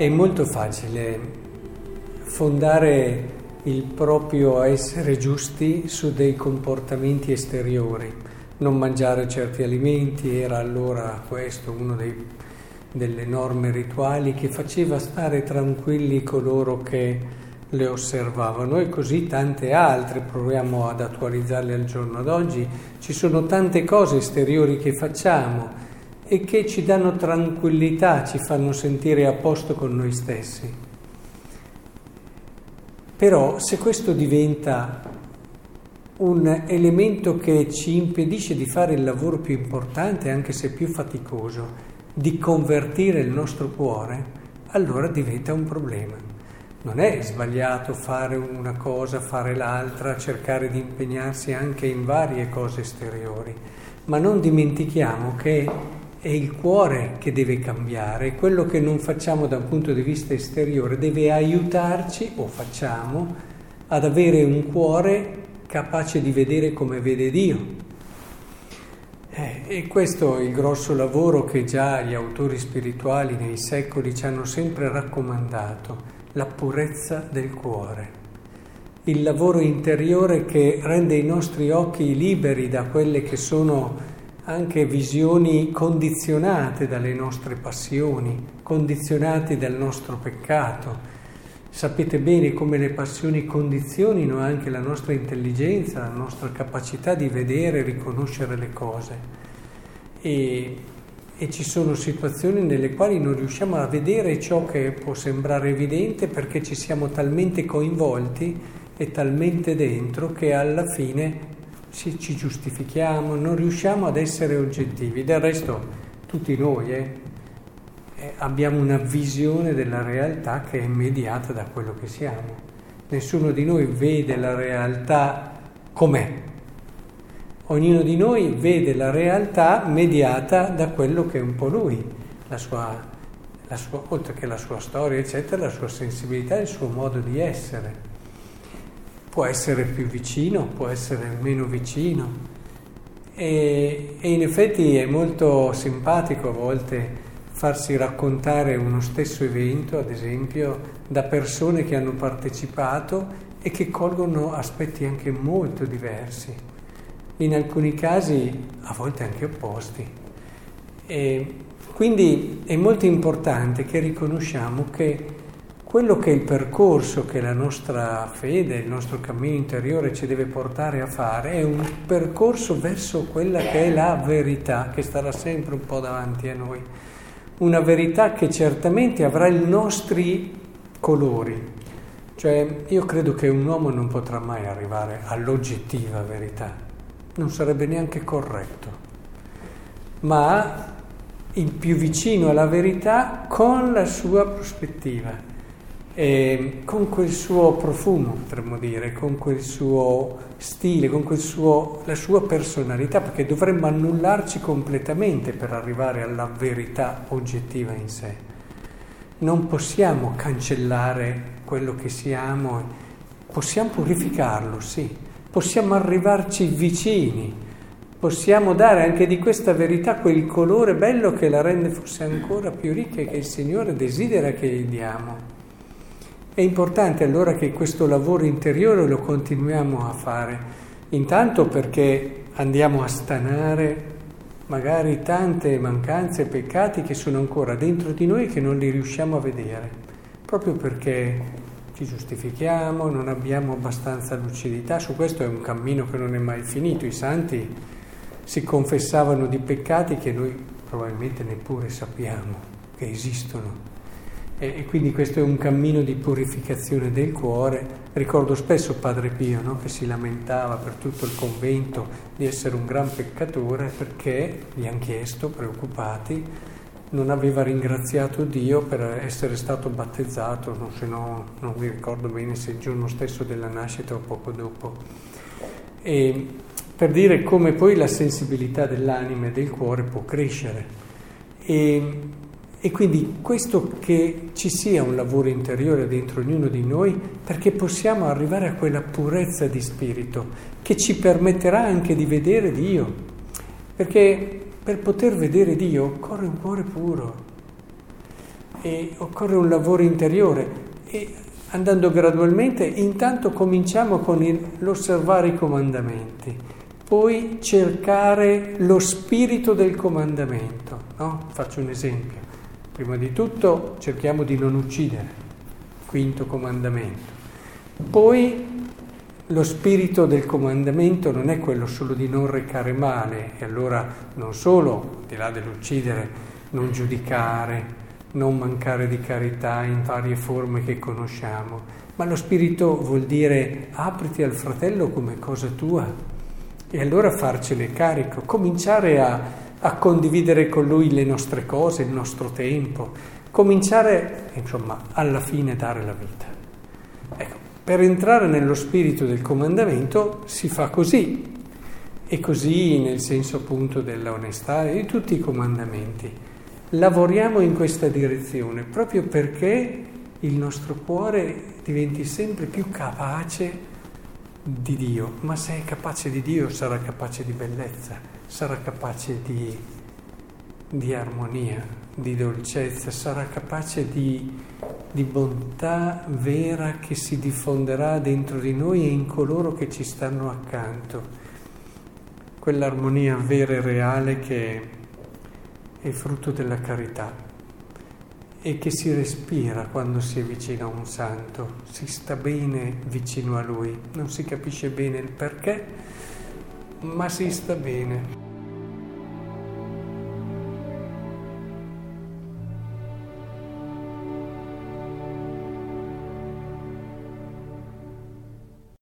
È molto facile fondare il proprio essere giusti su dei comportamenti esteriori. Non mangiare certi alimenti era allora questo uno dei, delle norme rituali che faceva stare tranquilli coloro che le osservavano e così tante altre, proviamo ad attualizzarle al giorno d'oggi, ci sono tante cose esteriori che facciamo e che ci danno tranquillità, ci fanno sentire a posto con noi stessi. Però se questo diventa un elemento che ci impedisce di fare il lavoro più importante, anche se più faticoso, di convertire il nostro cuore, allora diventa un problema. Non è sbagliato fare una cosa, fare l'altra, cercare di impegnarsi anche in varie cose esteriori, ma non dimentichiamo che è il cuore che deve cambiare, quello che non facciamo da un punto di vista esteriore deve aiutarci, o facciamo, ad avere un cuore capace di vedere come vede Dio. Eh, e questo è il grosso lavoro che già gli autori spirituali nei secoli ci hanno sempre raccomandato, la purezza del cuore, il lavoro interiore che rende i nostri occhi liberi da quelle che sono anche visioni condizionate dalle nostre passioni, condizionate dal nostro peccato. Sapete bene come le passioni condizionino anche la nostra intelligenza, la nostra capacità di vedere e riconoscere le cose. E, e ci sono situazioni nelle quali non riusciamo a vedere ciò che può sembrare evidente perché ci siamo talmente coinvolti e talmente dentro che alla fine ci, ci giustifichiamo, non riusciamo ad essere oggettivi. Del resto tutti noi eh, eh, abbiamo una visione della realtà che è mediata da quello che siamo. Nessuno di noi vede la realtà com'è. Ognuno di noi vede la realtà mediata da quello che è un po' lui, la sua, la sua, oltre che la sua storia, eccetera, la sua sensibilità, il suo modo di essere può essere più vicino, può essere meno vicino. E, e, in effetti è molto simpatico a volte farsi raccontare uno stesso evento, ad esempio, da persone che hanno partecipato e che colgono aspetti anche molto diversi, in alcuni casi a volte anche opposti. E quindi è molto importante che riconosciamo che quello che è il percorso che la nostra fede, il nostro cammino interiore ci deve portare a fare è un percorso verso quella che è la verità, che starà sempre un po' davanti a noi. Una verità che certamente avrà i nostri colori. Cioè, io credo che un uomo non potrà mai arrivare all'oggettiva verità, non sarebbe neanche corretto, ma il più vicino alla verità con la sua prospettiva eh, con quel suo profumo, potremmo dire, con quel suo stile, con quel suo, la sua personalità, perché dovremmo annullarci completamente per arrivare alla verità oggettiva in sé. Non possiamo cancellare quello che siamo, possiamo purificarlo, sì, possiamo arrivarci vicini, possiamo dare anche di questa verità quel colore bello che la rende forse ancora più ricca e che il Signore desidera che gli diamo. È importante allora che questo lavoro interiore lo continuiamo a fare, intanto perché andiamo a stanare magari tante mancanze e peccati che sono ancora dentro di noi e che non li riusciamo a vedere, proprio perché ci giustifichiamo, non abbiamo abbastanza lucidità, su questo è un cammino che non è mai finito, i santi si confessavano di peccati che noi probabilmente neppure sappiamo che esistono e, quindi questo è un cammino di purificazione del cuore. Ricordo spesso Padre Pio no? che si lamentava per tutto il convento di essere un gran peccatore perché gli hanno chiesto, preoccupati, non aveva ringraziato Dio per essere stato battezzato, no, se no non mi ricordo bene se il giorno stesso della nascita o poco dopo. E per dire come poi la sensibilità dell'anima e del cuore può crescere. E e quindi questo che ci sia un lavoro interiore dentro ognuno di noi perché possiamo arrivare a quella purezza di spirito che ci permetterà anche di vedere Dio. Perché per poter vedere Dio occorre un cuore puro. e occorre un lavoro interiore e andando gradualmente intanto cominciamo con il, l'osservare i comandamenti, poi cercare lo spirito del comandamento. No? Faccio un esempio. Prima di tutto cerchiamo di non uccidere, quinto comandamento. Poi lo spirito del comandamento non è quello solo di non recare male, e allora non solo, al di là dell'uccidere, non giudicare, non mancare di carità in varie forme che conosciamo, ma lo spirito vuol dire apriti al fratello come cosa tua e allora farcene carico, cominciare a, a condividere con lui le nostre cose, il nostro tempo, cominciare, insomma, alla fine dare la vita. Ecco, per entrare nello spirito del comandamento si fa così, e così nel senso appunto della onestà e di tutti i comandamenti. Lavoriamo in questa direzione proprio perché il nostro cuore diventi sempre più capace di Dio, ma se è capace di Dio sarà capace di bellezza, sarà capace di, di armonia, di dolcezza, sarà capace di, di bontà vera che si diffonderà dentro di noi e in coloro che ci stanno accanto. Quell'armonia vera e reale che è frutto della carità e che si respira quando si è vicino a un santo, si sta bene vicino a lui, non si capisce bene il perché, ma si sta bene.